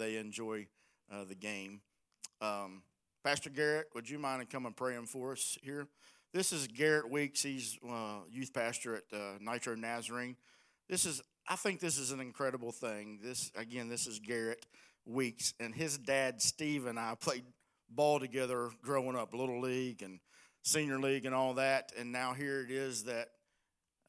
they enjoy uh, the game. Um, Pastor Garrett, would you mind coming praying for us here? This is Garrett Weeks. He's uh, youth pastor at uh, Nitro Nazarene. This is, I think, this is an incredible thing. This again, this is Garrett Weeks, and his dad Steve and I played ball together growing up, little league and senior league and all that. And now here it is that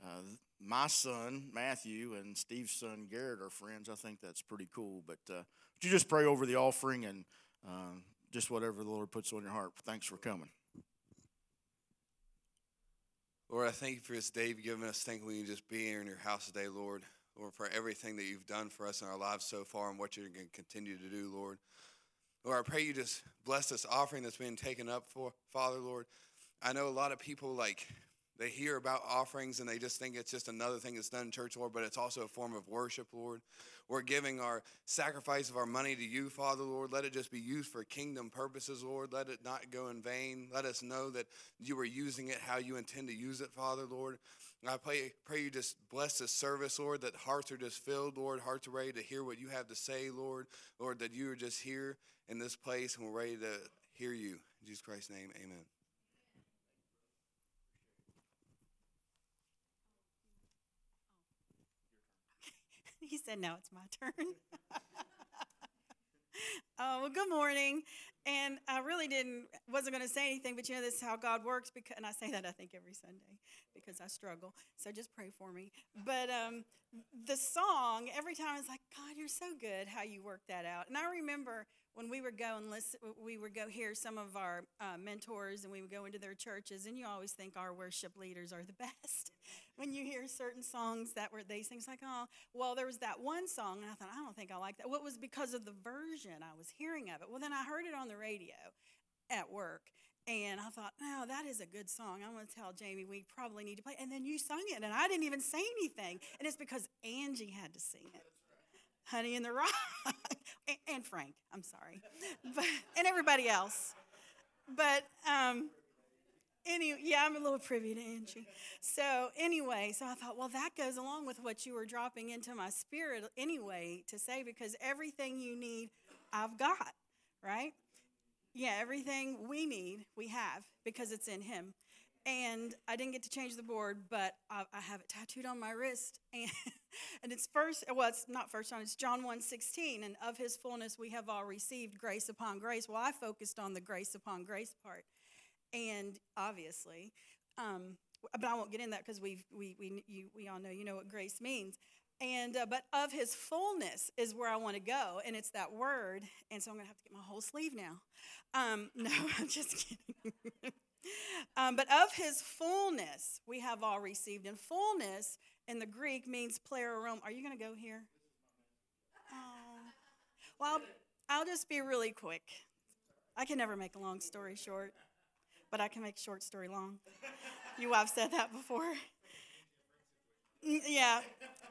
uh, my son Matthew and Steve's son Garrett are friends. I think that's pretty cool. But uh, would you just pray over the offering and uh, just whatever the Lord puts on your heart? Thanks for coming. Lord, I thank you for this day you've given us. Thank you we can just be here in your house today, Lord. Lord, for everything that you've done for us in our lives so far and what you're going to continue to do, Lord. Lord, I pray you just bless this offering that's been taken up for, Father, Lord. I know a lot of people like they hear about offerings and they just think it's just another thing that's done in church, Lord, but it's also a form of worship, Lord. We're giving our sacrifice of our money to you, Father, Lord. Let it just be used for kingdom purposes, Lord. Let it not go in vain. Let us know that you are using it how you intend to use it, Father, Lord. I pray, pray you just bless this service, Lord, that hearts are just filled, Lord. Hearts are ready to hear what you have to say, Lord. Lord, that you are just here in this place and we're ready to hear you. In Jesus Christ's name, amen. He said, "No, it's my turn." oh well, good morning. And I really didn't wasn't going to say anything, but you know this is how God works. Because and I say that I think every Sunday because I struggle. So just pray for me. But um, the song every time it's like, God, you're so good how you work that out. And I remember when we would go and listen, we would go hear some of our uh, mentors and we would go into their churches, and you always think our worship leaders are the best. When you hear certain songs that were they sing, it's like, oh, well, there was that one song, and I thought, I don't think I like that. What well, was because of the version I was hearing of it? Well, then I heard it on the radio at work. And I thought, no, that is a good song. I'm going to tell Jamie we probably need to play. And then you sung it, and I didn't even say anything. And it's because Angie had to sing it. Honey in the Rock, and Frank, I'm sorry, but, and everybody else. But um, any, yeah, I'm a little privy to Angie. So anyway, so I thought, well, that goes along with what you were dropping into my spirit anyway to say, because everything you need, I've got, right? Yeah, everything we need, we have because it's in Him and I didn't get to change the board, but I, I have it tattooed on my wrist, and, and it's first. Well, it's not first on. It's John 1.16, and of His fullness we have all received grace upon grace. Well, I focused on the grace upon grace part, and obviously, um, but I won't get in that because we we we you, we all know you know what grace means. And uh, but of his fullness is where I want to go, and it's that word. And so I'm gonna have to get my whole sleeve now. Um, no, I'm just kidding. Um, but of his fullness we have all received. And fullness in the Greek means pleroma. Are you to go here? Well, I'll just be really quick. I can never make a long story short, but I can make short story long. You have said that before. Mm, yeah.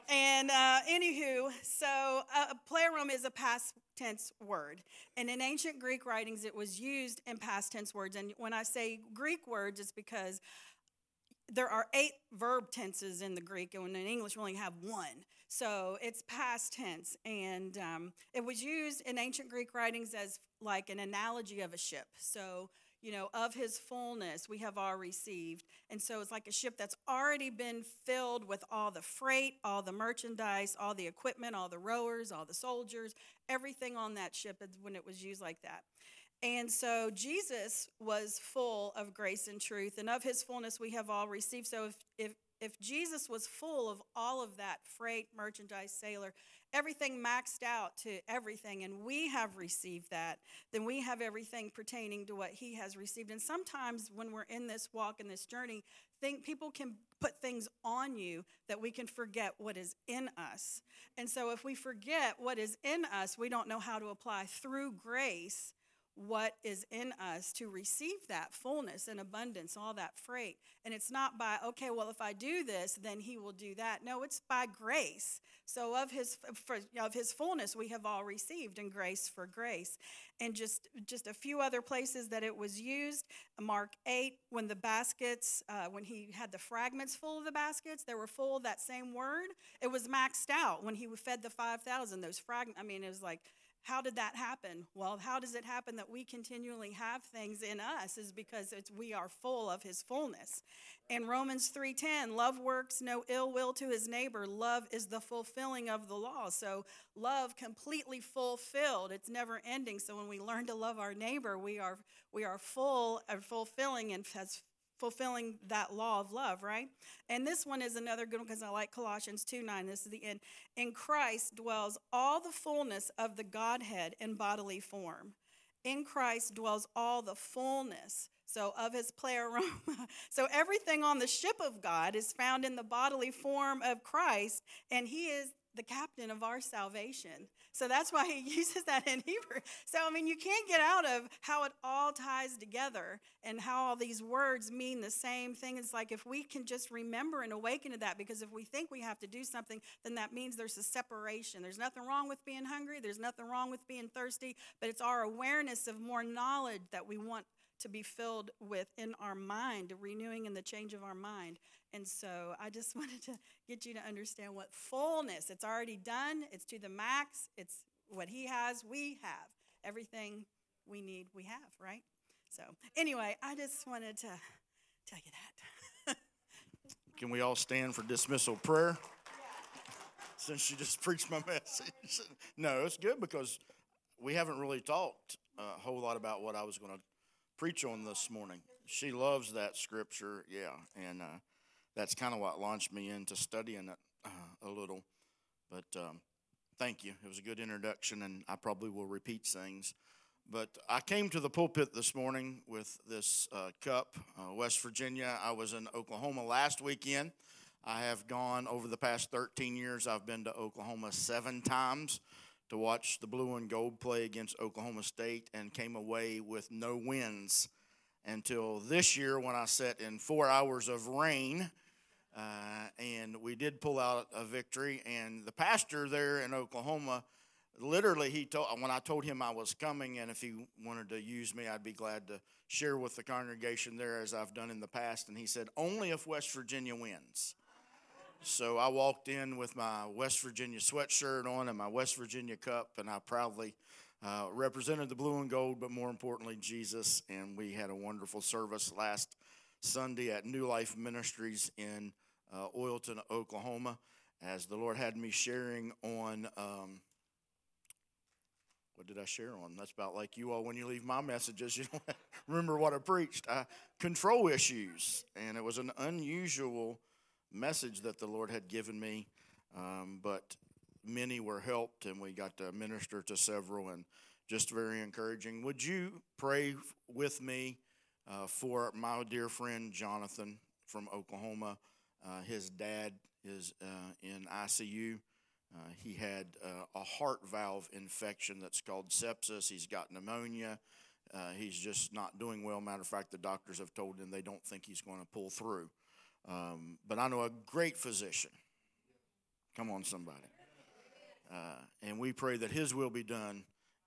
And uh, anywho, so uh, pleroma is a past tense word. And in ancient Greek writings, it was used in past tense words. And when I say Greek words, it's because there are eight verb tenses in the Greek, and in English, we only have one. So it's past tense. And um, it was used in ancient Greek writings as like an analogy of a ship. So you know, of his fullness we have all received. And so it's like a ship that's already been filled with all the freight, all the merchandise, all the equipment, all the rowers, all the soldiers, everything on that ship when it was used like that. And so Jesus was full of grace and truth, and of his fullness we have all received. So if, if, if Jesus was full of all of that freight, merchandise, sailor, everything maxed out to everything, and we have received that, then we have everything pertaining to what He has received. And sometimes when we're in this walk and this journey, think people can put things on you that we can forget what is in us. And so if we forget what is in us, we don't know how to apply through grace what is in us to receive that fullness and abundance, all that freight. And it's not by, okay, well, if I do this, then he will do that. No, it's by grace. So of his for, of his fullness we have all received in grace for grace. And just just a few other places that it was used. Mark 8, when the baskets, uh, when he had the fragments full of the baskets, they were full of that same word. It was maxed out when he fed the 5,000. Those fragments, I mean, it was like how did that happen? Well, how does it happen that we continually have things in us is because it's, we are full of his fullness. In Romans 3:10, love works no ill will to his neighbor. Love is the fulfilling of the law. So love completely fulfilled. It's never ending. So when we learn to love our neighbor, we are we are full of fulfilling and has fulfilling that law of love, right? And this one is another good one because I like Colossians 2 9. This is the end. In Christ dwells all the fullness of the Godhead in bodily form. In Christ dwells all the fullness. So, of his pleroma. so, everything on the ship of God is found in the bodily form of Christ, and he is the captain of our salvation. So that's why he uses that in Hebrew. So, I mean, you can't get out of how it all ties together and how all these words mean the same thing. It's like if we can just remember and awaken to that, because if we think we have to do something, then that means there's a separation. There's nothing wrong with being hungry, there's nothing wrong with being thirsty, but it's our awareness of more knowledge that we want to be filled with in our mind, renewing in the change of our mind. And so I just wanted to get you to understand what fullness, it's already done, it's to the max, it's what he has, we have. Everything we need, we have, right? So anyway, I just wanted to tell you that. Can we all stand for dismissal prayer? Since you just preached my message. no, it's good because we haven't really talked a whole lot about what I was going to preach on this morning. She loves that scripture, yeah, and uh, that's kind of what launched me into studying it uh, a little. But um, thank you. It was a good introduction, and I probably will repeat things. But I came to the pulpit this morning with this uh, cup, uh, West Virginia. I was in Oklahoma last weekend. I have gone over the past 13 years, I've been to Oklahoma seven times to watch the blue and gold play against Oklahoma State and came away with no wins until this year when I sat in four hours of rain uh, and we did pull out a victory. And the pastor there in Oklahoma, literally, he told when I told him I was coming, and if he wanted to use me, I'd be glad to share with the congregation there as I've done in the past. And he said, only if West Virginia wins. So I walked in with my West Virginia sweatshirt on and my West Virginia cup, and I proudly uh, represented the blue and gold, but more importantly, Jesus. And we had a wonderful service last Sunday at New Life Ministries in uh, Oilton, Oklahoma, as the Lord had me sharing on. Um, what did I share on? That's about like you all when you leave my messages, you don't remember what I preached. I, control issues. And it was an unusual message that the Lord had given me, um, but many were helped, and we got to minister to several, and just very encouraging. Would you pray with me? uh, for my dear friend Jonathan from Oklahoma. Uh, his dad is uh, in ICU. Uh, he had uh, a heart valve infection that's called sepsis. He's got pneumonia. he's just not doing well. Matter of fact, the doctors have told him they don't think he's going to pull through. Um, but I know a great physician. Come on, somebody. and we pray that his will be done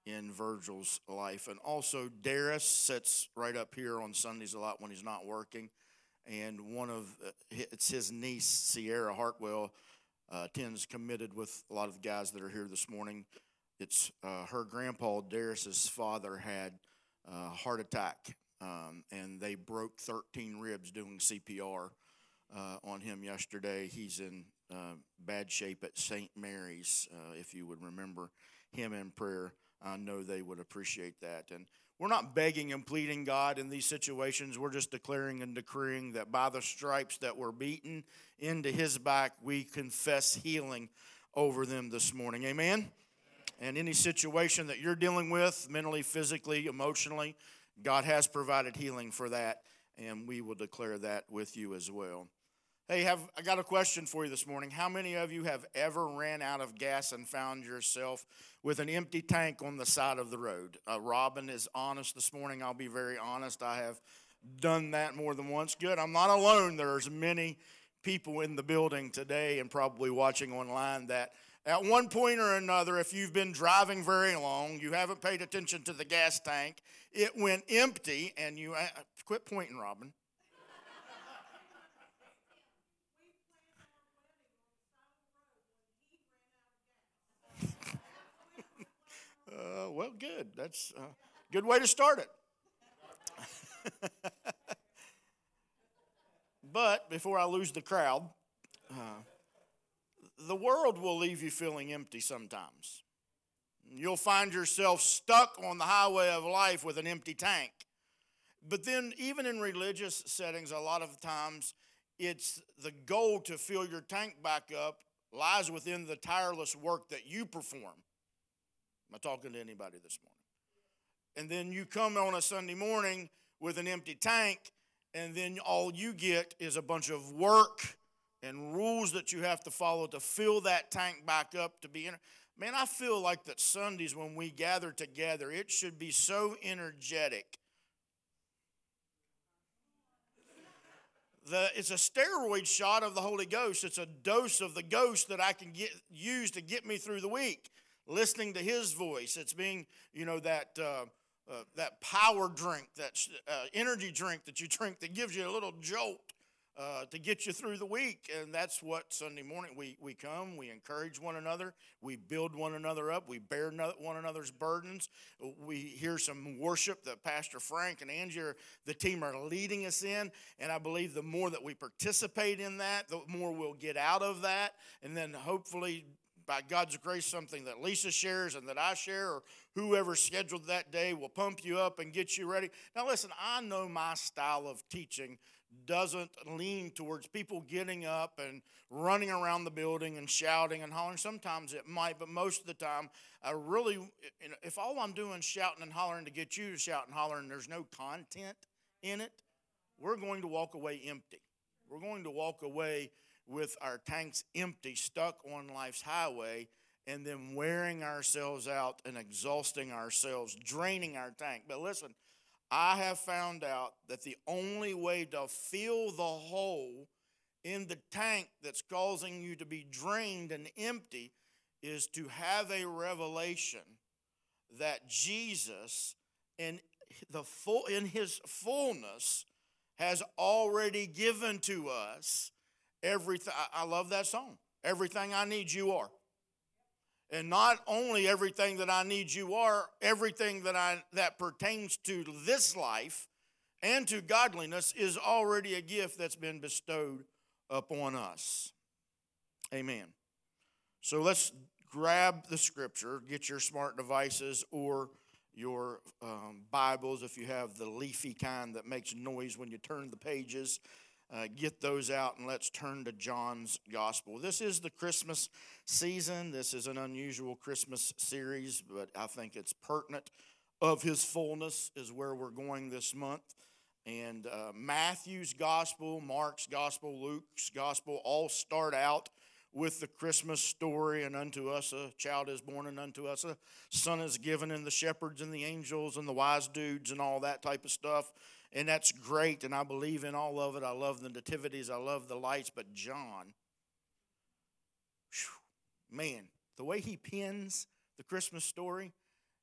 in Virgil's life. And also, Darius sits right up here on Sundays a lot when he's not working. And one of uh, it's his niece, Sierra Hartwell, uh, attends committed with a lot of the guys that are here this morning. It's uh, her grandpa, Darius's father, had a heart attack, um, and they broke 13 ribs doing CPR uh, on him yesterday. He's in uh, bad shape at St. Mary's, if you would remember him in prayer. I know they would appreciate that. And we're not begging and pleading God in these situations. We're just declaring and decreeing that by the stripes that were beaten into his back, we confess healing over them this morning. Amen? And any situation that you're dealing with, mentally, physically, emotionally, God has provided healing for that, and we will declare that with you as well. Hey, have I got a question for you this morning? How many of you have ever ran out of gas and found yourself with an empty tank on the side of the road? Uh, Robin is honest this morning. I'll be very honest. I have done that more than once. Good. I'm not alone. There's many people in the building today and probably watching online that at one point or another, if you've been driving very long, you haven't paid attention to the gas tank, it went empty, and you uh, quit pointing, Robin. Uh, well, good. That's a good way to start it. but before I lose the crowd, uh, the world will leave you feeling empty sometimes. You'll find yourself stuck on the highway of life with an empty tank. But then, even in religious settings, a lot of times it's the goal to fill your tank back up lies within the tireless work that you perform. Am I talking to anybody this morning? And then you come on a Sunday morning with an empty tank, and then all you get is a bunch of work and rules that you have to follow to fill that tank back up to be in. Man, I feel like that Sundays when we gather together, it should be so energetic. The, it's a steroid shot of the Holy Ghost. It's a dose of the ghost that I can get use to get me through the week. Listening to His voice. It's being, you know, that uh, uh, that power drink, that uh, energy drink that you drink that gives you a little jolt uh, to get you through the week. And that's what Sunday morning we, we come, we encourage one another, we build one another up, we bear one another's burdens. We hear some worship that Pastor Frank and Angie, are, the team, are leading us in. And I believe the more that we participate in that, the more we'll get out of that. And then hopefully, by God's grace, something that Lisa shares and that I share, or whoever scheduled that day will pump you up and get you ready. Now, listen, I know my style of teaching doesn't lean towards people getting up and running around the building and shouting and hollering. Sometimes it might, but most of the time, I really, if all I'm doing is shouting and hollering to get you to shout and holler and there's no content in it, we're going to walk away empty. We're going to walk away with our tanks empty, stuck on life's highway, and then wearing ourselves out and exhausting ourselves, draining our tank. But listen, I have found out that the only way to fill the hole in the tank that's causing you to be drained and empty is to have a revelation that Jesus in the full in his fullness has already given to us everything I love that song everything I need you are and not only everything that I need you are, everything that I that pertains to this life and to godliness is already a gift that's been bestowed upon us. Amen. So let's grab the scripture, get your smart devices or your um, Bibles if you have the leafy kind that makes noise when you turn the pages uh, get those out and let's turn to John's Gospel. This is the Christmas season. This is an unusual Christmas series, but I think it's pertinent. Of his fullness is where we're going this month. And uh, Matthew's Gospel, Mark's Gospel, Luke's Gospel all start out with the Christmas story, and unto us a child is born, and unto us a son is given, and the shepherds and the angels and the wise dudes and all that type of stuff and that's great, and I believe in all of it. I love the nativities, I love the lights, but John, whew, man, the way he pins the Christmas story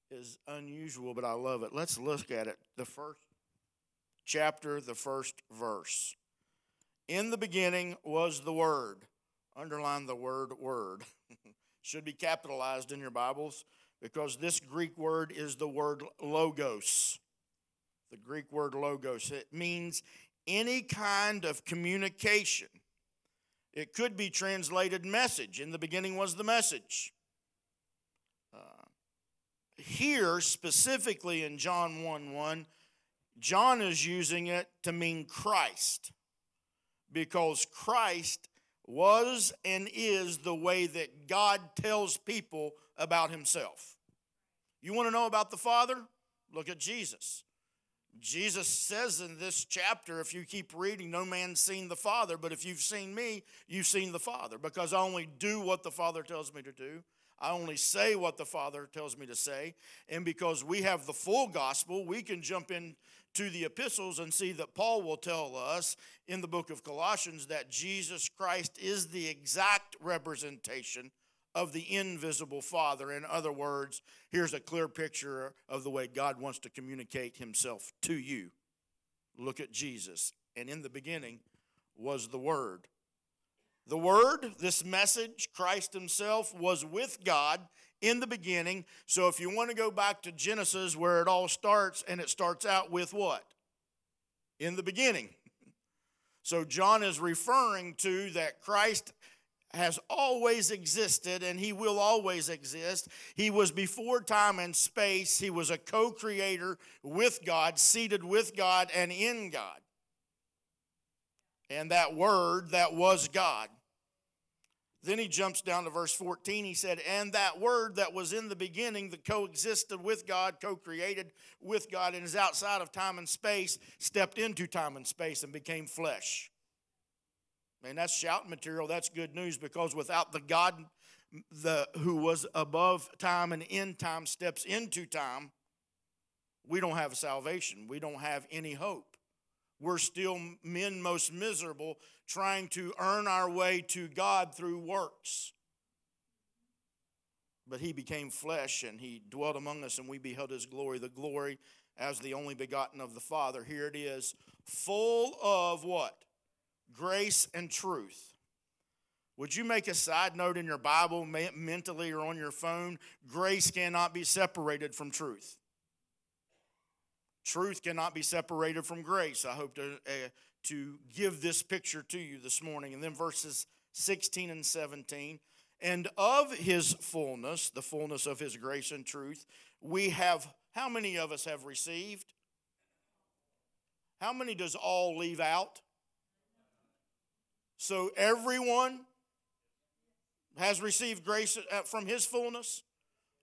is unusual, but I love it. Let's look at it. The first chapter, the first verse. In the beginning was the Word. Underline the word word. Should be capitalized in your Bibles because this Greek word is the word logos the Greek word logos. It means any kind of communication. It could be translated message. In the beginning was the message. Uh, here, specifically in John 1 1, John is using it to mean Christ because Christ was and is the way that God tells people about himself. You want to know about the Father? Look at Jesus. Jesus says in this chapter, if you keep reading, no man's seen the Father, but if you've seen me, you've seen the Father, because I only do what the Father tells me to do. I only say what the Father tells me to say. And because we have the full gospel, we can jump into the epistles and see that Paul will tell us in the book of Colossians that Jesus Christ is the exact representation of the invisible Father. In other words, here's a clear picture of the way God wants to communicate Himself to you. Look at Jesus. And in the beginning was the Word. The Word, this message, Christ Himself, was with God in the beginning. So if you want to go back to Genesis where it all starts, and it starts out with what? In the beginning. So John is referring to that Christ has always existed and he will always exist. He was before time and space. He was a co creator with God, seated with God and in God. And that word that was God. Then he jumps down to verse 14. He said, And that word that was in the beginning, that coexisted with God, co created with God, and is outside of time and space, stepped into time and space and became flesh. Man, that's shouting material. That's good news because without the God the, who was above time and in time steps into time, we don't have salvation. We don't have any hope we're still men most miserable trying to earn our way to God through works. But he became flesh and he dwelt among us, and we beheld his glory, the glory as the only begotten of the Father. Here it is, full of what? Grace and truth. Would you make a side note in your Bible, mentally, or on your phone? Grace cannot be separated from truth. Truth cannot be separated from grace. I hope to, uh, to give this picture to you this morning. And then verses 16 and 17. And of his fullness, the fullness of his grace and truth, we have, how many of us have received? How many does all leave out? So everyone has received grace uh, from his fullness?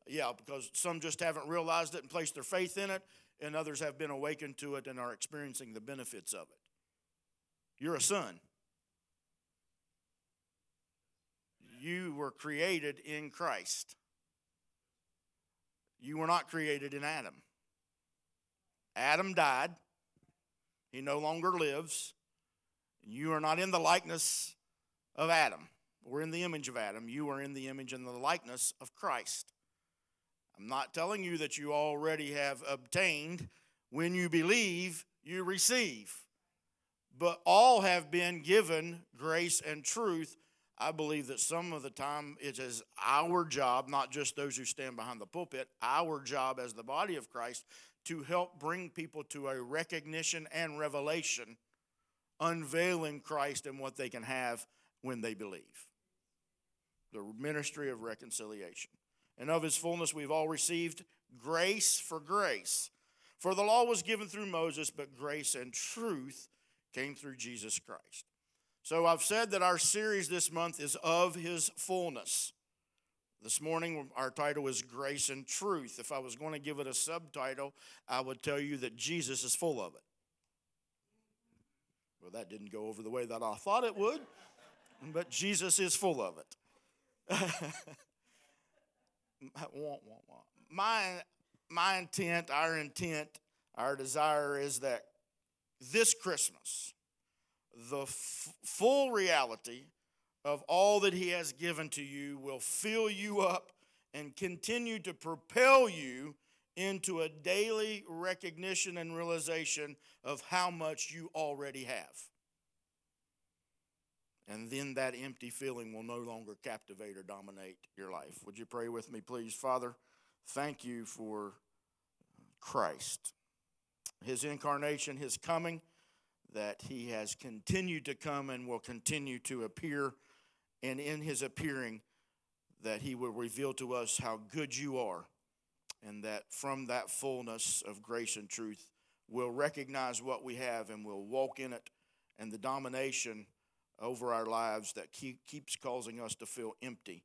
Yeah, because some just haven't realized it and placed their faith in it and others have been awakened to it and are experiencing the benefits of it. You're a son. You were created in Christ. You were not created in Adam. Adam died, he no longer lives. You are not in the likeness of Adam. We're in the image of Adam. You are in the image and the likeness of Christ. I'm not telling you that you already have obtained. When you believe, you receive. But all have been given grace and truth. I believe that some of the time it is our job, not just those who stand behind the pulpit, our job as the body of Christ to help bring people to a recognition and revelation, unveiling Christ and what they can have when they believe. The ministry of reconciliation and of his fullness we've all received grace for grace. For the law was given through Moses, but grace and truth came through Jesus Christ. So I've said that our series this month is of his fullness. This morning, our title is Grace and Truth. If I was going to give it a subtitle, I would tell you that Jesus is full of it. Well, that didn't go over the way that I thought it would, but Jesus is full of it. my my intent, our intent, our desire is that this Christmas, the f- full reality of all that He has given to you will fill you up and continue to propel you into a daily recognition and realization of how much you already have. And then that empty feeling will no longer captivate or dominate your life. Would you pray with me, please? Father, thank you for Christ, his incarnation, his coming, that he has continued to come and will continue to appear. And in his appearing, that he will reveal to us how good you are, and that from that fullness of grace and truth, we'll recognize what we have and we'll walk in it, and the domination over our lives that keep, keeps causing us to feel empty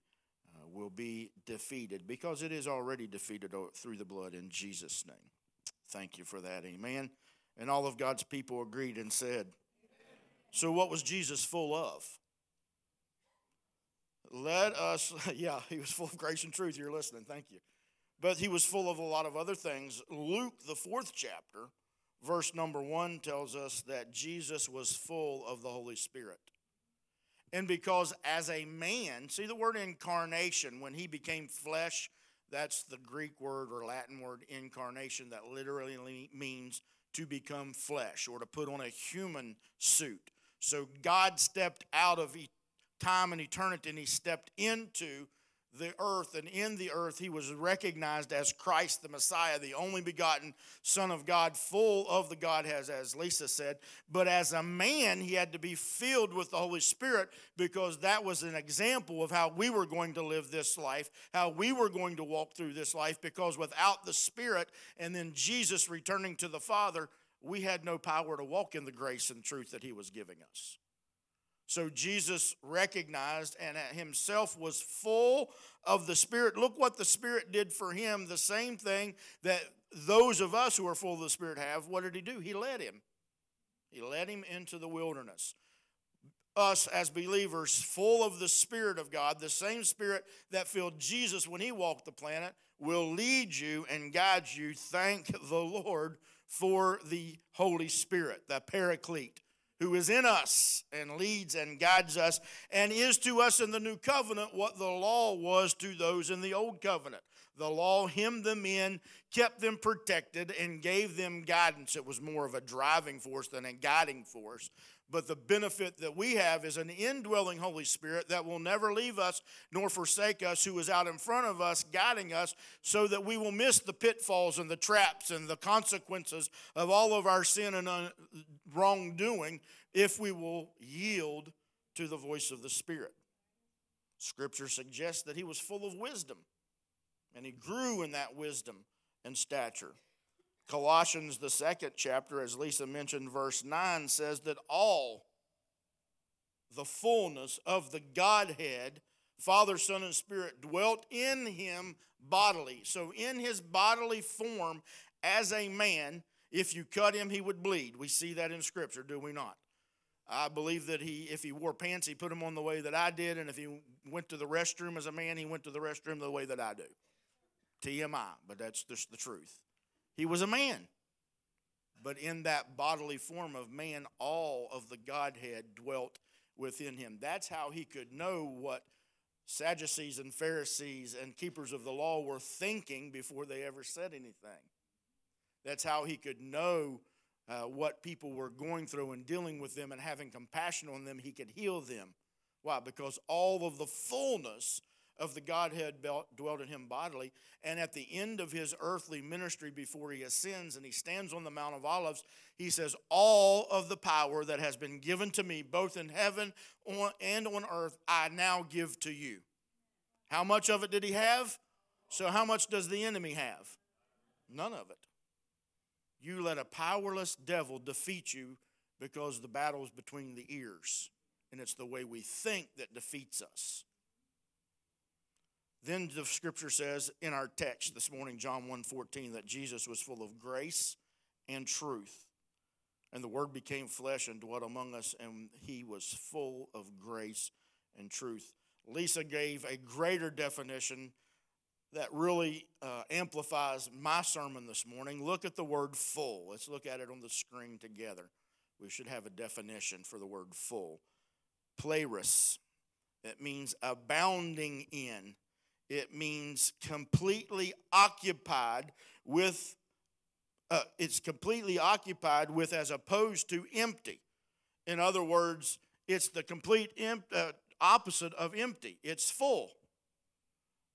uh, will be defeated because it is already defeated through the blood in Jesus' name. Thank you for that. Amen. And all of God's people agreed and said, So, what was Jesus full of? Let us, yeah, he was full of grace and truth. You're listening. Thank you. But he was full of a lot of other things. Luke, the fourth chapter, verse number one tells us that Jesus was full of the Holy Spirit. And because as a man, see the word incarnation, when he became flesh, that's the Greek word or Latin word incarnation that literally means to become flesh or to put on a human suit. So God stepped out of time and eternity and he stepped into the earth, and in the earth he was recognized as Christ the Messiah, the only begotten Son of God, full of the Godhead, as Lisa said. But as a man, he had to be filled with the Holy Spirit because that was an example of how we were going to live this life, how we were going to walk through this life, because without the Spirit and then Jesus returning to the Father, we had no power to walk in the grace and truth that he was giving us. So Jesus recognized and himself was full of the Spirit. Look what the Spirit did for him, the same thing that those of us who are full of the Spirit have. What did he do? He led him. He led him into the wilderness. Us as believers, full of the Spirit of God, the same Spirit that filled Jesus when he walked the planet, will lead you and guide you. Thank the Lord for the Holy Spirit, the Paraclete who is in us and leads and guides us and is to us in the new covenant what the law was to those in the old covenant. The law hemmed them in, kept them protected, and gave them guidance. It was more of a driving force than a guiding force. But the benefit that we have is an indwelling Holy Spirit that will never leave us nor forsake us, who is out in front of us, guiding us, so that we will miss the pitfalls and the traps and the consequences of all of our sin and uh, wrongdoing if we will yield to the voice of the Spirit. Scripture suggests that he was full of wisdom, and he grew in that wisdom and stature. Colossians, the second chapter, as Lisa mentioned, verse 9 says that all the fullness of the Godhead, Father, Son, and Spirit, dwelt in him bodily. So, in his bodily form as a man, if you cut him, he would bleed. We see that in Scripture, do we not? I believe that he, if he wore pants, he put them on the way that I did, and if he went to the restroom as a man, he went to the restroom the way that I do. TMI, but that's just the truth. He was a man. But in that bodily form of man, all of the Godhead dwelt within him. That's how he could know what Sadducees and Pharisees and keepers of the law were thinking before they ever said anything. That's how he could know uh, what people were going through and dealing with them and having compassion on them. He could heal them. Why? Because all of the fullness of the Godhead dwelt in him bodily. And at the end of his earthly ministry before he ascends and he stands on the Mount of Olives, he says, All of the power that has been given to me, both in heaven and on earth, I now give to you. How much of it did he have? So, how much does the enemy have? None of it. You let a powerless devil defeat you because the battle is between the ears. And it's the way we think that defeats us. Then the scripture says in our text this morning, John 1:14, that Jesus was full of grace and truth. And the word became flesh and dwelt among us, and he was full of grace and truth. Lisa gave a greater definition that really uh, amplifies my sermon this morning. Look at the word full. Let's look at it on the screen together. We should have a definition for the word full. Plerus. It means abounding in it means completely occupied with, uh, it's completely occupied with as opposed to empty. In other words, it's the complete em- uh, opposite of empty, it's full.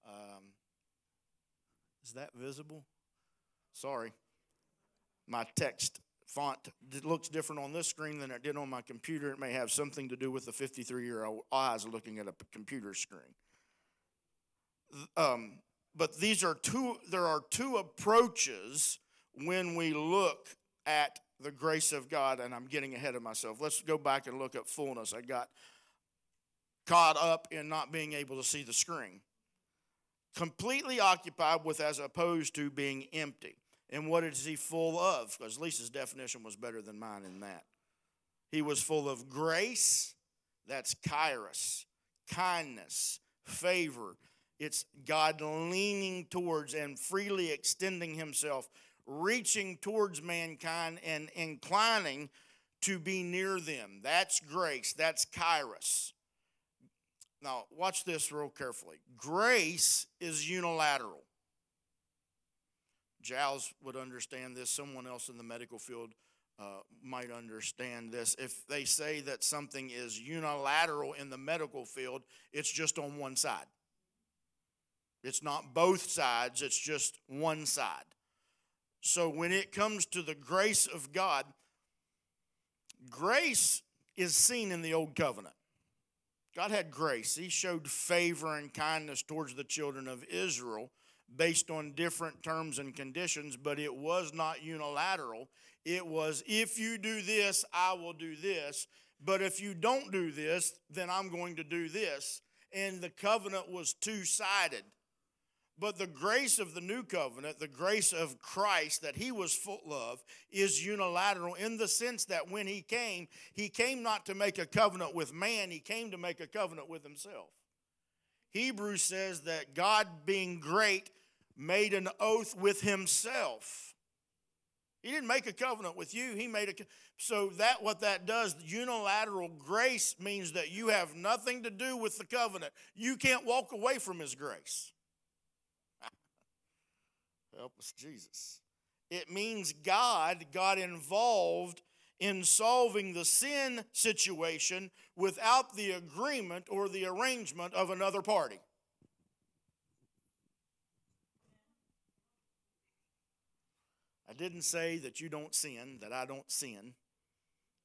Um, is that visible? Sorry. My text font looks different on this screen than it did on my computer. It may have something to do with the 53 year old eyes looking at a computer screen. Um, but these are two, there are two approaches when we look at the grace of God, and I'm getting ahead of myself. Let's go back and look at fullness. I got caught up in not being able to see the screen. Completely occupied with as opposed to being empty. And what is he full of? Because Lisa's definition was better than mine in that. He was full of grace, that's charis, kindness, favor, it's God leaning towards and freely extending himself, reaching towards mankind and inclining to be near them. That's grace. That's charis. Now, watch this real carefully. Grace is unilateral. Giles would understand this. Someone else in the medical field uh, might understand this. If they say that something is unilateral in the medical field, it's just on one side. It's not both sides, it's just one side. So when it comes to the grace of God, grace is seen in the old covenant. God had grace. He showed favor and kindness towards the children of Israel based on different terms and conditions, but it was not unilateral. It was, if you do this, I will do this. But if you don't do this, then I'm going to do this. And the covenant was two sided. But the grace of the new covenant, the grace of Christ that he was full of, is unilateral in the sense that when he came, he came not to make a covenant with man, he came to make a covenant with himself. Hebrews says that God, being great, made an oath with himself. He didn't make a covenant with you. He made a so that what that does, unilateral grace means that you have nothing to do with the covenant. You can't walk away from his grace. Help us, Jesus. It means God got involved in solving the sin situation without the agreement or the arrangement of another party. I didn't say that you don't sin, that I don't sin.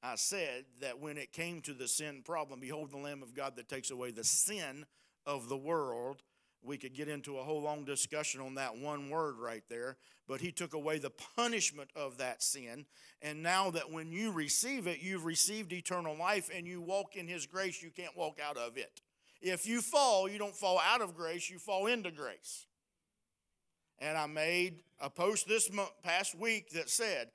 I said that when it came to the sin problem, behold the Lamb of God that takes away the sin of the world. We could get into a whole long discussion on that one word right there, but he took away the punishment of that sin. And now that when you receive it, you've received eternal life and you walk in his grace, you can't walk out of it. If you fall, you don't fall out of grace, you fall into grace. And I made a post this past week that said,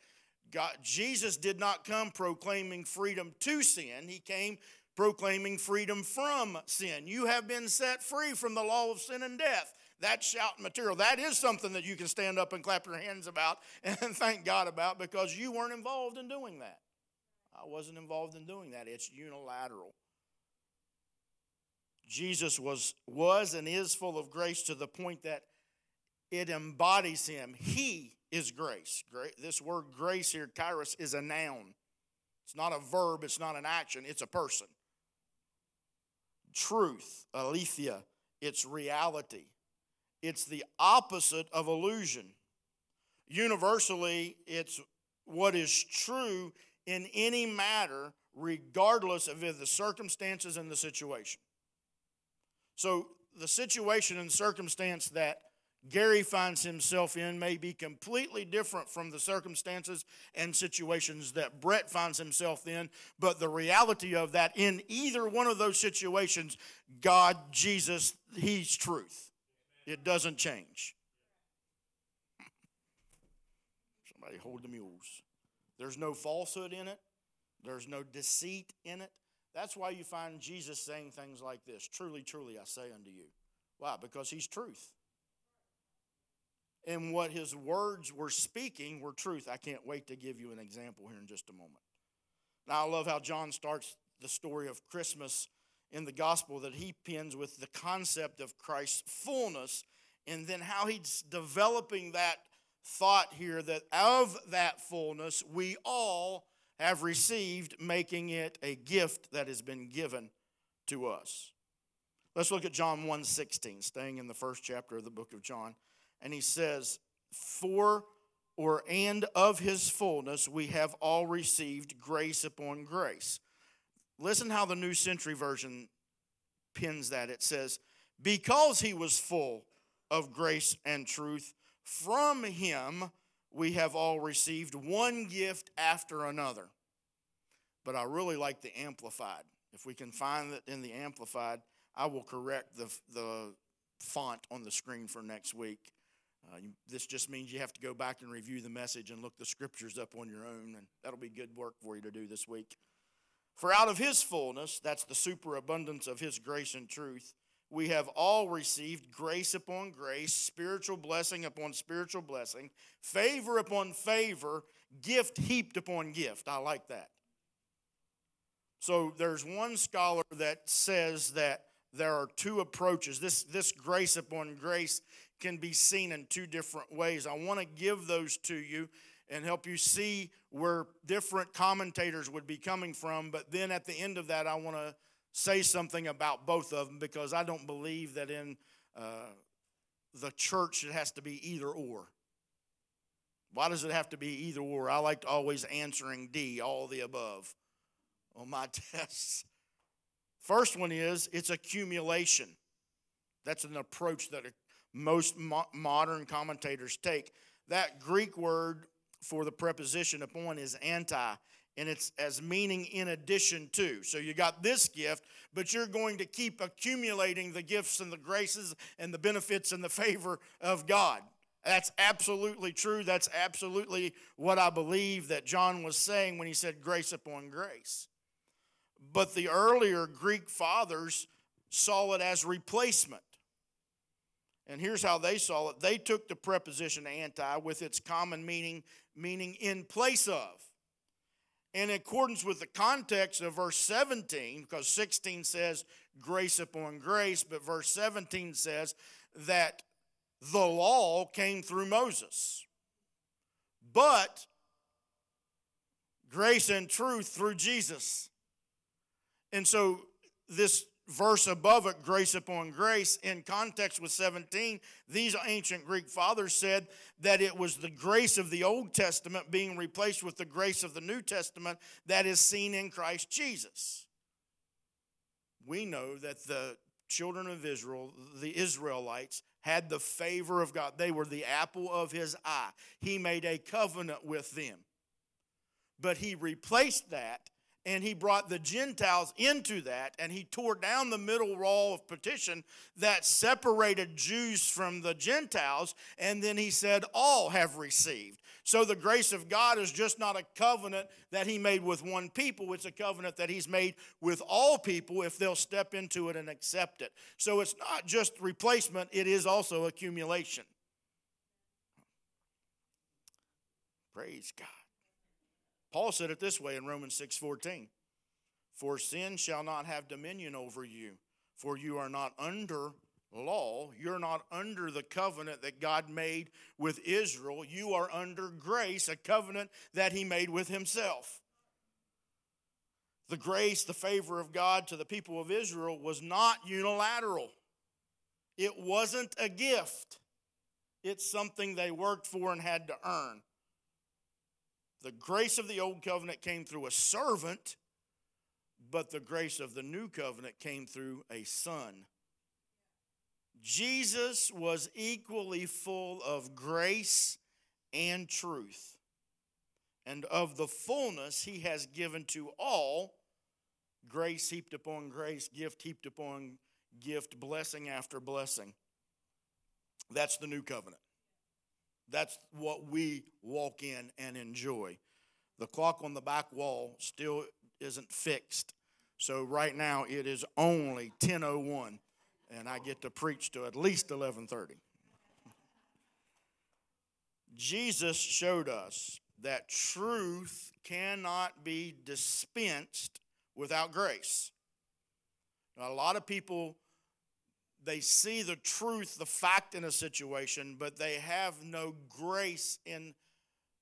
God, Jesus did not come proclaiming freedom to sin. He came proclaiming freedom from sin. You have been set free from the law of sin and death. That's shout material. That is something that you can stand up and clap your hands about and thank God about because you weren't involved in doing that. I wasn't involved in doing that. It's unilateral. Jesus was, was and is full of grace to the point that it embodies him. He is grace. This word grace here, charis, is a noun. It's not a verb, it's not an action, it's a person. Truth, aletheia, it's reality. It's the opposite of illusion. Universally, it's what is true in any matter, regardless of the circumstances and the situation. So, the situation and circumstance that Gary finds himself in may be completely different from the circumstances and situations that Brett finds himself in, but the reality of that, in either one of those situations, God, Jesus, He's truth. It doesn't change. Somebody hold the mules. There's no falsehood in it, there's no deceit in it. That's why you find Jesus saying things like this Truly, truly, I say unto you. Why? Because He's truth and what his words were speaking were truth. I can't wait to give you an example here in just a moment. Now, I love how John starts the story of Christmas in the gospel that he pins with the concept of Christ's fullness and then how he's developing that thought here that of that fullness we all have received, making it a gift that has been given to us. Let's look at John 1:16, staying in the first chapter of the book of John and he says, For or and of his fullness we have all received grace upon grace. Listen how the New Century Version pins that. It says, Because he was full of grace and truth, from him we have all received one gift after another. But I really like the Amplified. If we can find it in the Amplified, I will correct the, the font on the screen for next week. Uh, you, this just means you have to go back and review the message and look the scriptures up on your own, and that'll be good work for you to do this week. For out of his fullness, that's the superabundance of his grace and truth, we have all received grace upon grace, spiritual blessing upon spiritual blessing, favor upon favor, gift heaped upon gift. I like that. So there's one scholar that says that there are two approaches. This, this grace upon grace can be seen in two different ways. I want to give those to you and help you see where different commentators would be coming from. But then at the end of that, I want to say something about both of them because I don't believe that in uh, the church it has to be either or. Why does it have to be either or? I like always answering D, all the above, on my tests. First one is it's accumulation. That's an approach that most mo- modern commentators take. That Greek word for the preposition upon is anti, and it's as meaning in addition to. So you got this gift, but you're going to keep accumulating the gifts and the graces and the benefits and the favor of God. That's absolutely true. That's absolutely what I believe that John was saying when he said grace upon grace. But the earlier Greek fathers saw it as replacement. And here's how they saw it. They took the preposition anti with its common meaning, meaning in place of. In accordance with the context of verse 17, because 16 says grace upon grace, but verse 17 says that the law came through Moses. But grace and truth through Jesus. And so this verse above it, grace upon grace, in context with 17, these ancient Greek fathers said that it was the grace of the Old Testament being replaced with the grace of the New Testament that is seen in Christ Jesus. We know that the children of Israel, the Israelites, had the favor of God. They were the apple of his eye. He made a covenant with them. But he replaced that and he brought the Gentiles into that, and he tore down the middle wall of petition that separated Jews from the Gentiles, and then he said, All have received. So the grace of God is just not a covenant that he made with one people, it's a covenant that he's made with all people if they'll step into it and accept it. So it's not just replacement, it is also accumulation. Praise God. Paul said it this way in Romans 6:14. For sin shall not have dominion over you, for you are not under law, you're not under the covenant that God made with Israel, you are under grace, a covenant that he made with himself. The grace, the favor of God to the people of Israel was not unilateral. It wasn't a gift. It's something they worked for and had to earn. The grace of the old covenant came through a servant, but the grace of the new covenant came through a son. Jesus was equally full of grace and truth. And of the fullness he has given to all grace heaped upon grace, gift heaped upon gift, blessing after blessing. That's the new covenant. That's what we walk in and enjoy. The clock on the back wall still isn't fixed. So right now it is only 10:01 and I get to preach to at least 11:30. Jesus showed us that truth cannot be dispensed without grace. Now, a lot of people they see the truth, the fact in a situation, but they have no grace in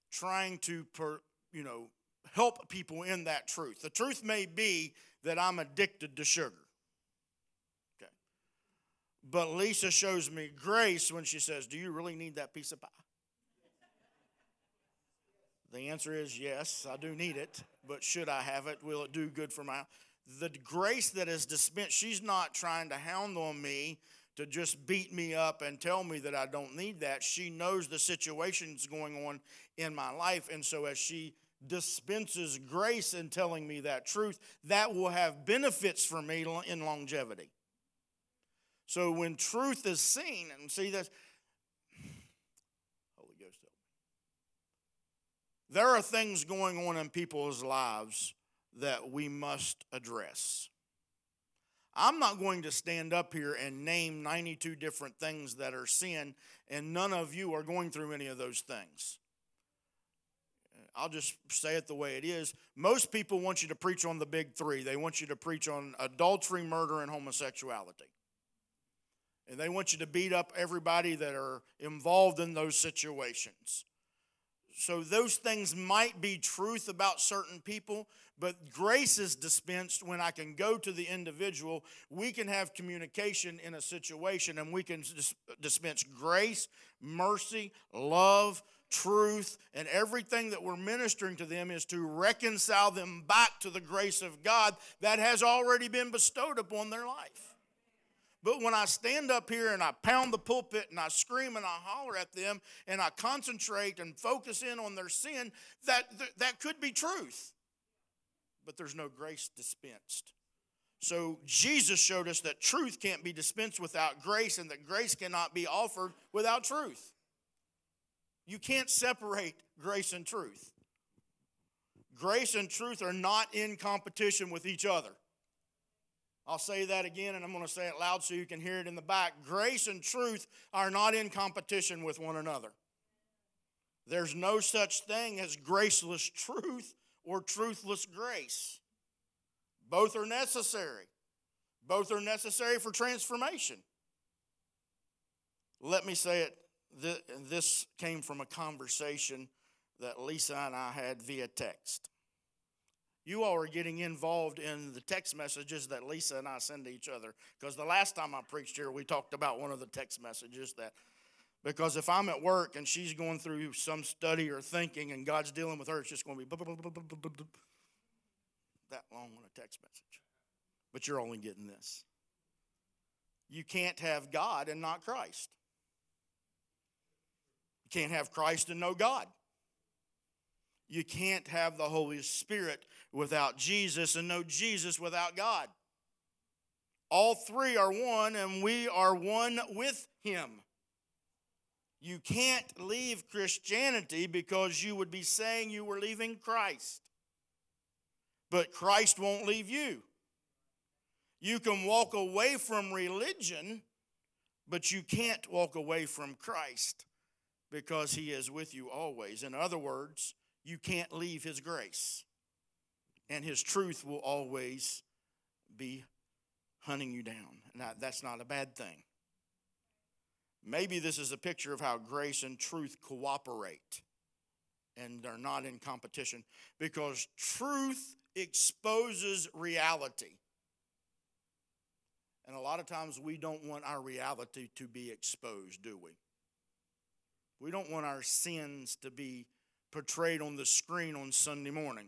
trying to, per, you know, help people in that truth. The truth may be that I'm addicted to sugar. Okay. But Lisa shows me grace when she says, Do you really need that piece of pie? The answer is yes, I do need it, but should I have it? Will it do good for my the grace that is dispensed, she's not trying to hound on me to just beat me up and tell me that I don't need that. She knows the situation's going on in my life. And so as she dispenses grace in telling me that truth, that will have benefits for me in longevity. So when truth is seen, and see that, Holy Ghost. There are things going on in people's lives that we must address. I'm not going to stand up here and name 92 different things that are sin, and none of you are going through any of those things. I'll just say it the way it is. Most people want you to preach on the big three. They want you to preach on adultery, murder, and homosexuality. And they want you to beat up everybody that are involved in those situations. So those things might be truth about certain people, but grace is dispensed when I can go to the individual. We can have communication in a situation and we can dispense grace, mercy, love, truth, and everything that we're ministering to them is to reconcile them back to the grace of God that has already been bestowed upon their life. But when I stand up here and I pound the pulpit and I scream and I holler at them and I concentrate and focus in on their sin, that, that could be truth. But there's no grace dispensed. So Jesus showed us that truth can't be dispensed without grace and that grace cannot be offered without truth. You can't separate grace and truth. Grace and truth are not in competition with each other. I'll say that again, and I'm going to say it loud so you can hear it in the back. Grace and truth are not in competition with one another. There's no such thing as graceless truth or truthless grace. Both are necessary. Both are necessary for transformation. Let me say it this came from a conversation that Lisa and I had via text. You all are getting involved in the text messages that Lisa and I send to each other. Because the last time I preached here, we talked about one of the text messages that, because if I'm at work and she's going through some study or thinking and God's dealing with her, it's just going to be that long on a text message. But you're only getting this. You can't have God and not Christ. You can't have Christ and no God. You can't have the Holy Spirit without Jesus and no Jesus without God. All three are one, and we are one with Him. You can't leave Christianity because you would be saying you were leaving Christ. But Christ won't leave you. You can walk away from religion, but you can't walk away from Christ because he is with you always. In other words, you can't leave his grace. And his truth will always be hunting you down. Now, that's not a bad thing. Maybe this is a picture of how grace and truth cooperate and they're not in competition because truth exposes reality. And a lot of times we don't want our reality to be exposed, do we? We don't want our sins to be portrayed on the screen on Sunday morning.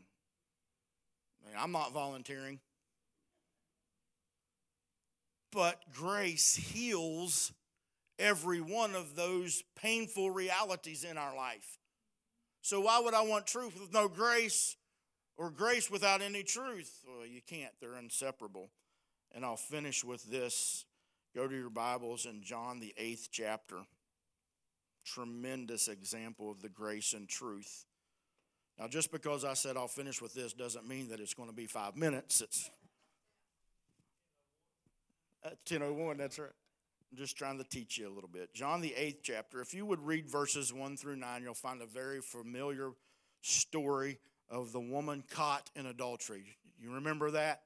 I mean, I'm not volunteering. But grace heals every one of those painful realities in our life. So, why would I want truth with no grace or grace without any truth? Well, you can't, they're inseparable. And I'll finish with this. Go to your Bibles in John, the eighth chapter tremendous example of the grace and truth. Now, just because I said I'll finish with this doesn't mean that it's going to be five minutes. It's uh, at 1001, that's right. I'm just trying to teach you a little bit. John, the eighth chapter, if you would read verses 1 through 9, you'll find a very familiar story of the woman caught in adultery. You remember that?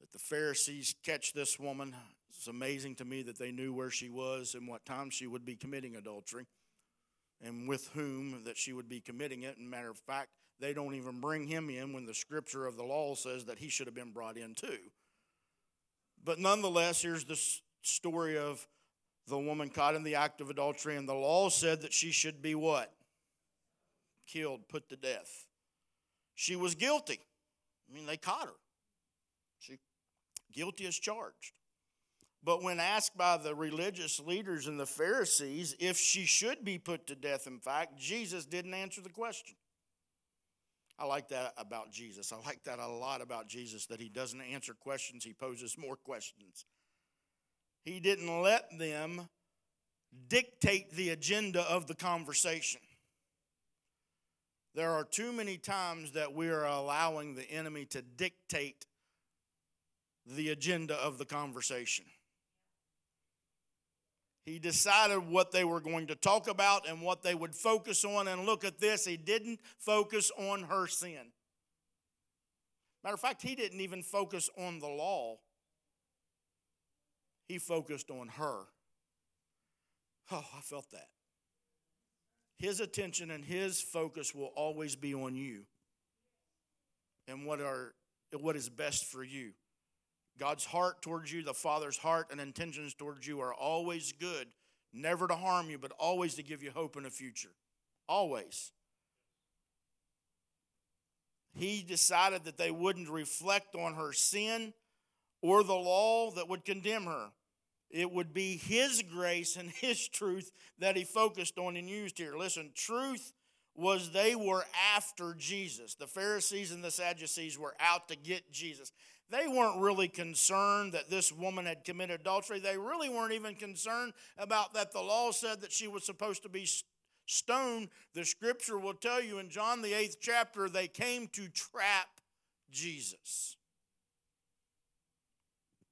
That the Pharisees catch this woman it's amazing to me that they knew where she was and what time she would be committing adultery and with whom that she would be committing it. And matter of fact, they don't even bring him in when the scripture of the law says that he should have been brought in too. But nonetheless, here's the story of the woman caught in the act of adultery, and the law said that she should be what? Killed, put to death. She was guilty. I mean, they caught her. She guilty as charged. But when asked by the religious leaders and the Pharisees if she should be put to death, in fact, Jesus didn't answer the question. I like that about Jesus. I like that a lot about Jesus that he doesn't answer questions, he poses more questions. He didn't let them dictate the agenda of the conversation. There are too many times that we are allowing the enemy to dictate the agenda of the conversation. He decided what they were going to talk about and what they would focus on. And look at this, he didn't focus on her sin. Matter of fact, he didn't even focus on the law, he focused on her. Oh, I felt that. his attention and his focus will always be on you and what are what is best for you. God's heart towards you, the Father's heart and intentions towards you are always good, never to harm you, but always to give you hope in the future. Always. He decided that they wouldn't reflect on her sin or the law that would condemn her. It would be His grace and His truth that He focused on and used here. Listen, truth was they were after Jesus. The Pharisees and the Sadducees were out to get Jesus. They weren't really concerned that this woman had committed adultery. They really weren't even concerned about that the law said that she was supposed to be stoned. The scripture will tell you in John the eighth chapter, they came to trap Jesus.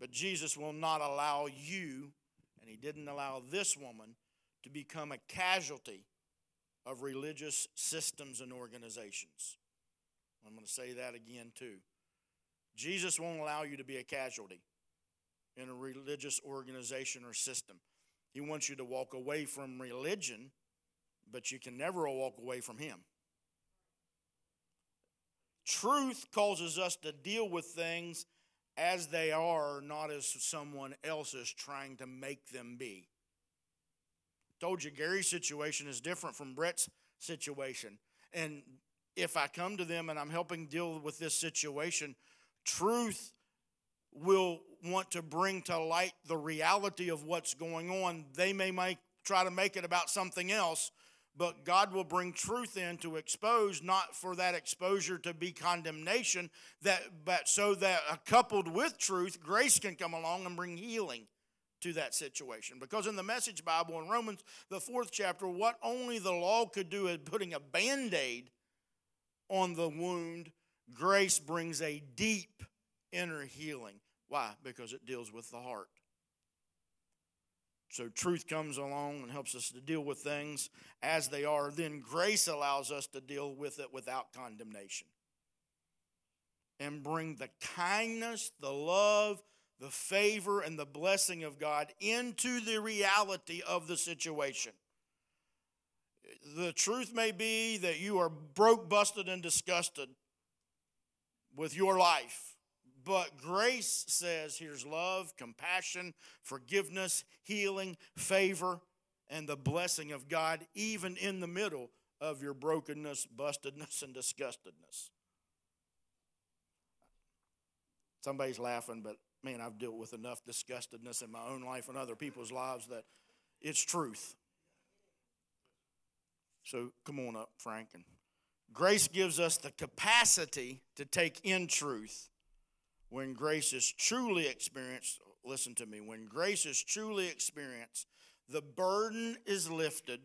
But Jesus will not allow you, and he didn't allow this woman, to become a casualty of religious systems and organizations. I'm going to say that again, too. Jesus won't allow you to be a casualty in a religious organization or system. He wants you to walk away from religion, but you can never walk away from Him. Truth causes us to deal with things as they are, not as someone else is trying to make them be. Told you Gary's situation is different from Brett's situation. And if I come to them and I'm helping deal with this situation, truth will want to bring to light the reality of what's going on. They may make, try to make it about something else, but God will bring truth in to expose, not for that exposure to be condemnation, that but so that uh, coupled with truth, grace can come along and bring healing to that situation. Because in the Message Bible in Romans, the fourth chapter, what only the law could do is putting a band aid on the wound, grace brings a deep inner healing. Why? Because it deals with the heart. So truth comes along and helps us to deal with things as they are. Then grace allows us to deal with it without condemnation and bring the kindness, the love, the favor, and the blessing of God into the reality of the situation. The truth may be that you are broke, busted, and disgusted with your life. But grace says here's love, compassion, forgiveness, healing, favor, and the blessing of God, even in the middle of your brokenness, bustedness, and disgustedness. Somebody's laughing, but man, I've dealt with enough disgustedness in my own life and other people's lives that it's truth. So come on up, Frank. And grace gives us the capacity to take in truth when grace is truly experienced, listen to me, when grace is truly experienced, the burden is lifted,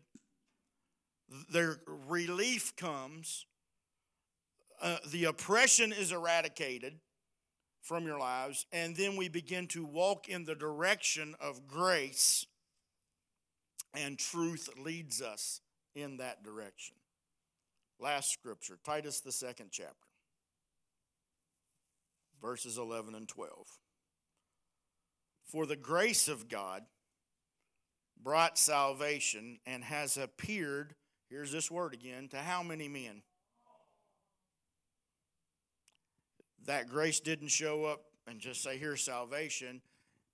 their relief comes, uh, the oppression is eradicated from your lives, and then we begin to walk in the direction of grace, and truth leads us in that direction. Last scripture, Titus, the second chapter verses 11 and 12. For the grace of God brought salvation and has appeared, here's this word again, to how many men? That grace didn't show up and just say, here's salvation.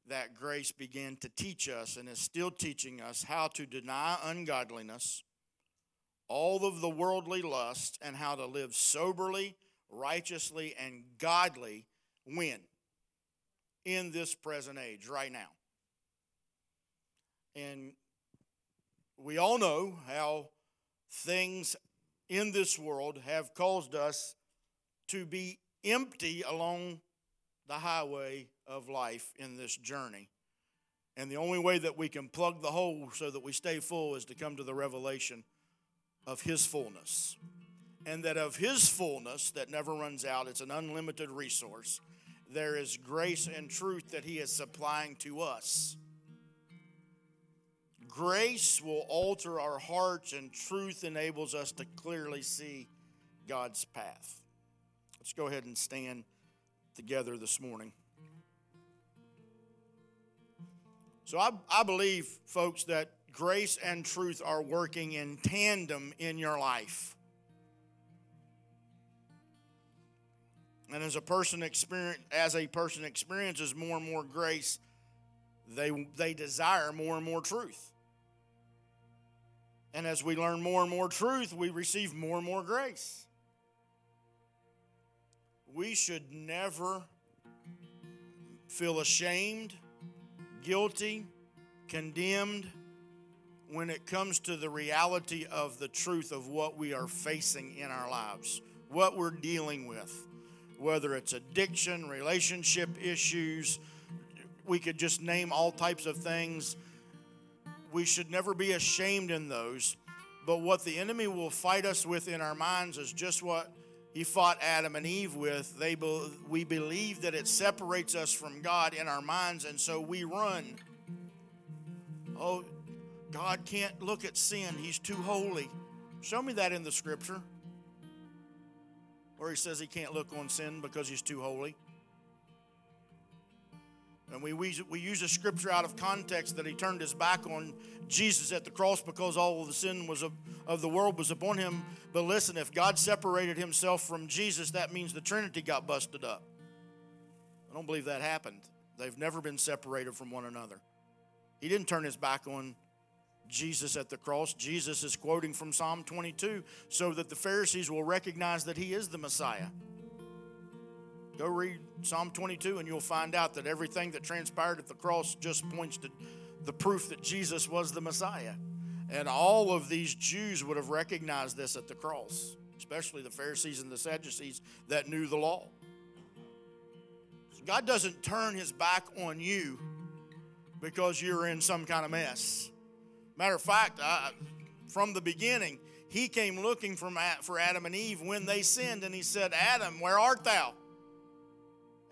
That grace began to teach us and is still teaching us how to deny ungodliness, all of the worldly lust, and how to live soberly, righteously, and godly when? In this present age, right now. And we all know how things in this world have caused us to be empty along the highway of life in this journey. And the only way that we can plug the hole so that we stay full is to come to the revelation of His fullness. And that of His fullness that never runs out, it's an unlimited resource there is grace and truth that He is supplying to us. Grace will alter our hearts, and truth enables us to clearly see God's path. Let's go ahead and stand together this morning. So, I, I believe, folks, that grace and truth are working in tandem in your life. And as a person experience, as a person experiences more and more grace, they they desire more and more truth. And as we learn more and more truth, we receive more and more grace. We should never feel ashamed, guilty, condemned when it comes to the reality of the truth of what we are facing in our lives, what we're dealing with whether it's addiction, relationship issues, we could just name all types of things. We should never be ashamed in those. But what the enemy will fight us with in our minds is just what he fought Adam and Eve with. They we believe that it separates us from God in our minds, and so we run. Oh, God can't look at sin, He's too holy. Show me that in the scripture where he says he can't look on sin because he's too holy. And we, we, we use a scripture out of context that he turned his back on Jesus at the cross because all of the sin was of, of the world was upon him. But listen, if God separated himself from Jesus, that means the Trinity got busted up. I don't believe that happened. They've never been separated from one another. He didn't turn his back on Jesus at the cross. Jesus is quoting from Psalm 22 so that the Pharisees will recognize that he is the Messiah. Go read Psalm 22 and you'll find out that everything that transpired at the cross just points to the proof that Jesus was the Messiah. And all of these Jews would have recognized this at the cross, especially the Pharisees and the Sadducees that knew the law. So God doesn't turn his back on you because you're in some kind of mess. Matter of fact, I, from the beginning, he came looking for, for Adam and Eve when they sinned, and he said, Adam, where art thou?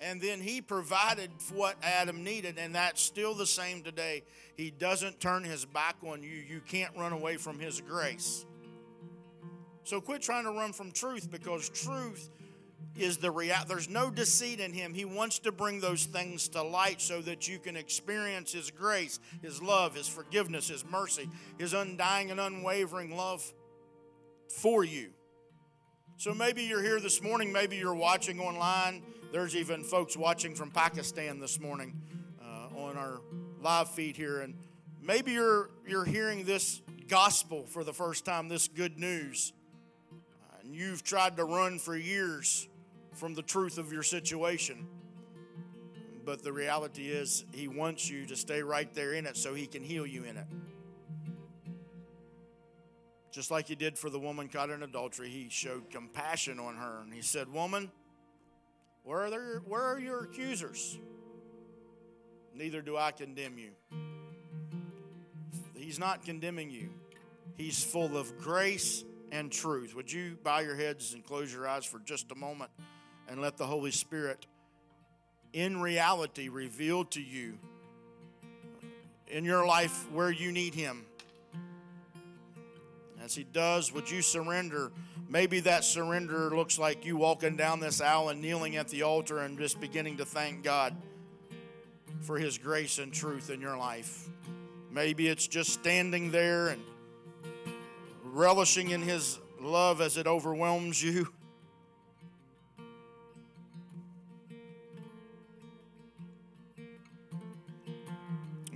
And then he provided what Adam needed, and that's still the same today. He doesn't turn his back on you. You can't run away from his grace. So quit trying to run from truth because truth is the reality. There's no deceit in him. He wants to bring those things to light so that you can experience his grace, his love, his forgiveness, his mercy, his undying and unwavering love for you. So maybe you're here this morning, maybe you're watching online. There's even folks watching from Pakistan this morning uh, on our live feed here, and maybe you're you're hearing this gospel for the first time, this good news, and you've tried to run for years from the truth of your situation. But the reality is, He wants you to stay right there in it so He can heal you in it. Just like He did for the woman caught in adultery, He showed compassion on her and He said, Woman, where are, there, where are your accusers? Neither do I condemn you. He's not condemning you, He's full of grace and truth. Would you bow your heads and close your eyes for just a moment? and let the Holy Spirit, in reality, reveal to you in your life where you need Him. As He does, would you surrender? Maybe that surrender looks like you walking down this aisle and kneeling at the altar and just beginning to thank God for His grace and truth in your life. Maybe it's just standing there and relishing in His love as it overwhelms you.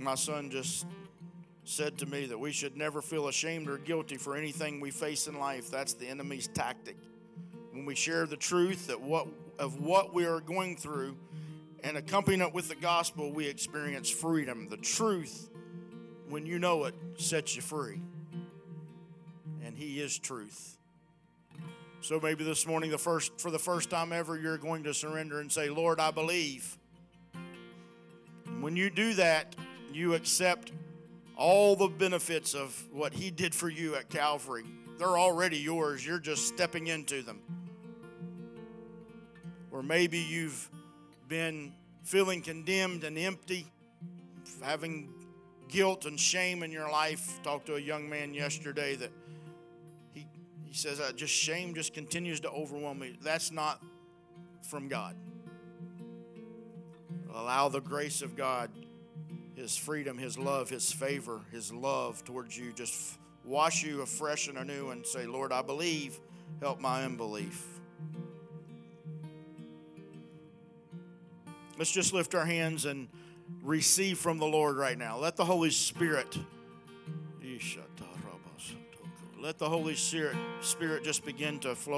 my son just said to me that we should never feel ashamed or guilty for anything we face in life. That's the enemy's tactic. When we share the truth that what, of what we are going through and accompany it with the gospel, we experience freedom. The truth, when you know it, sets you free. And He is truth. So maybe this morning, the first for the first time ever, you're going to surrender and say, Lord, I believe. And when you do that, you accept all the benefits of what He did for you at Calvary. They're already yours, you're just stepping into them. Or maybe you've been feeling condemned and empty, having guilt and shame in your life. Talked to a young man yesterday that he, says, uh, just shame just continues to overwhelm me. That's not from God. Allow the grace of God His freedom, His love, His favor, His love towards you just wash you afresh and anew and say, Lord, I believe, help my unbelief. Let's just lift our hands and receive from the Lord right now. Let the Holy Spirit. Let the Holy Spirit, Spirit just begin to flow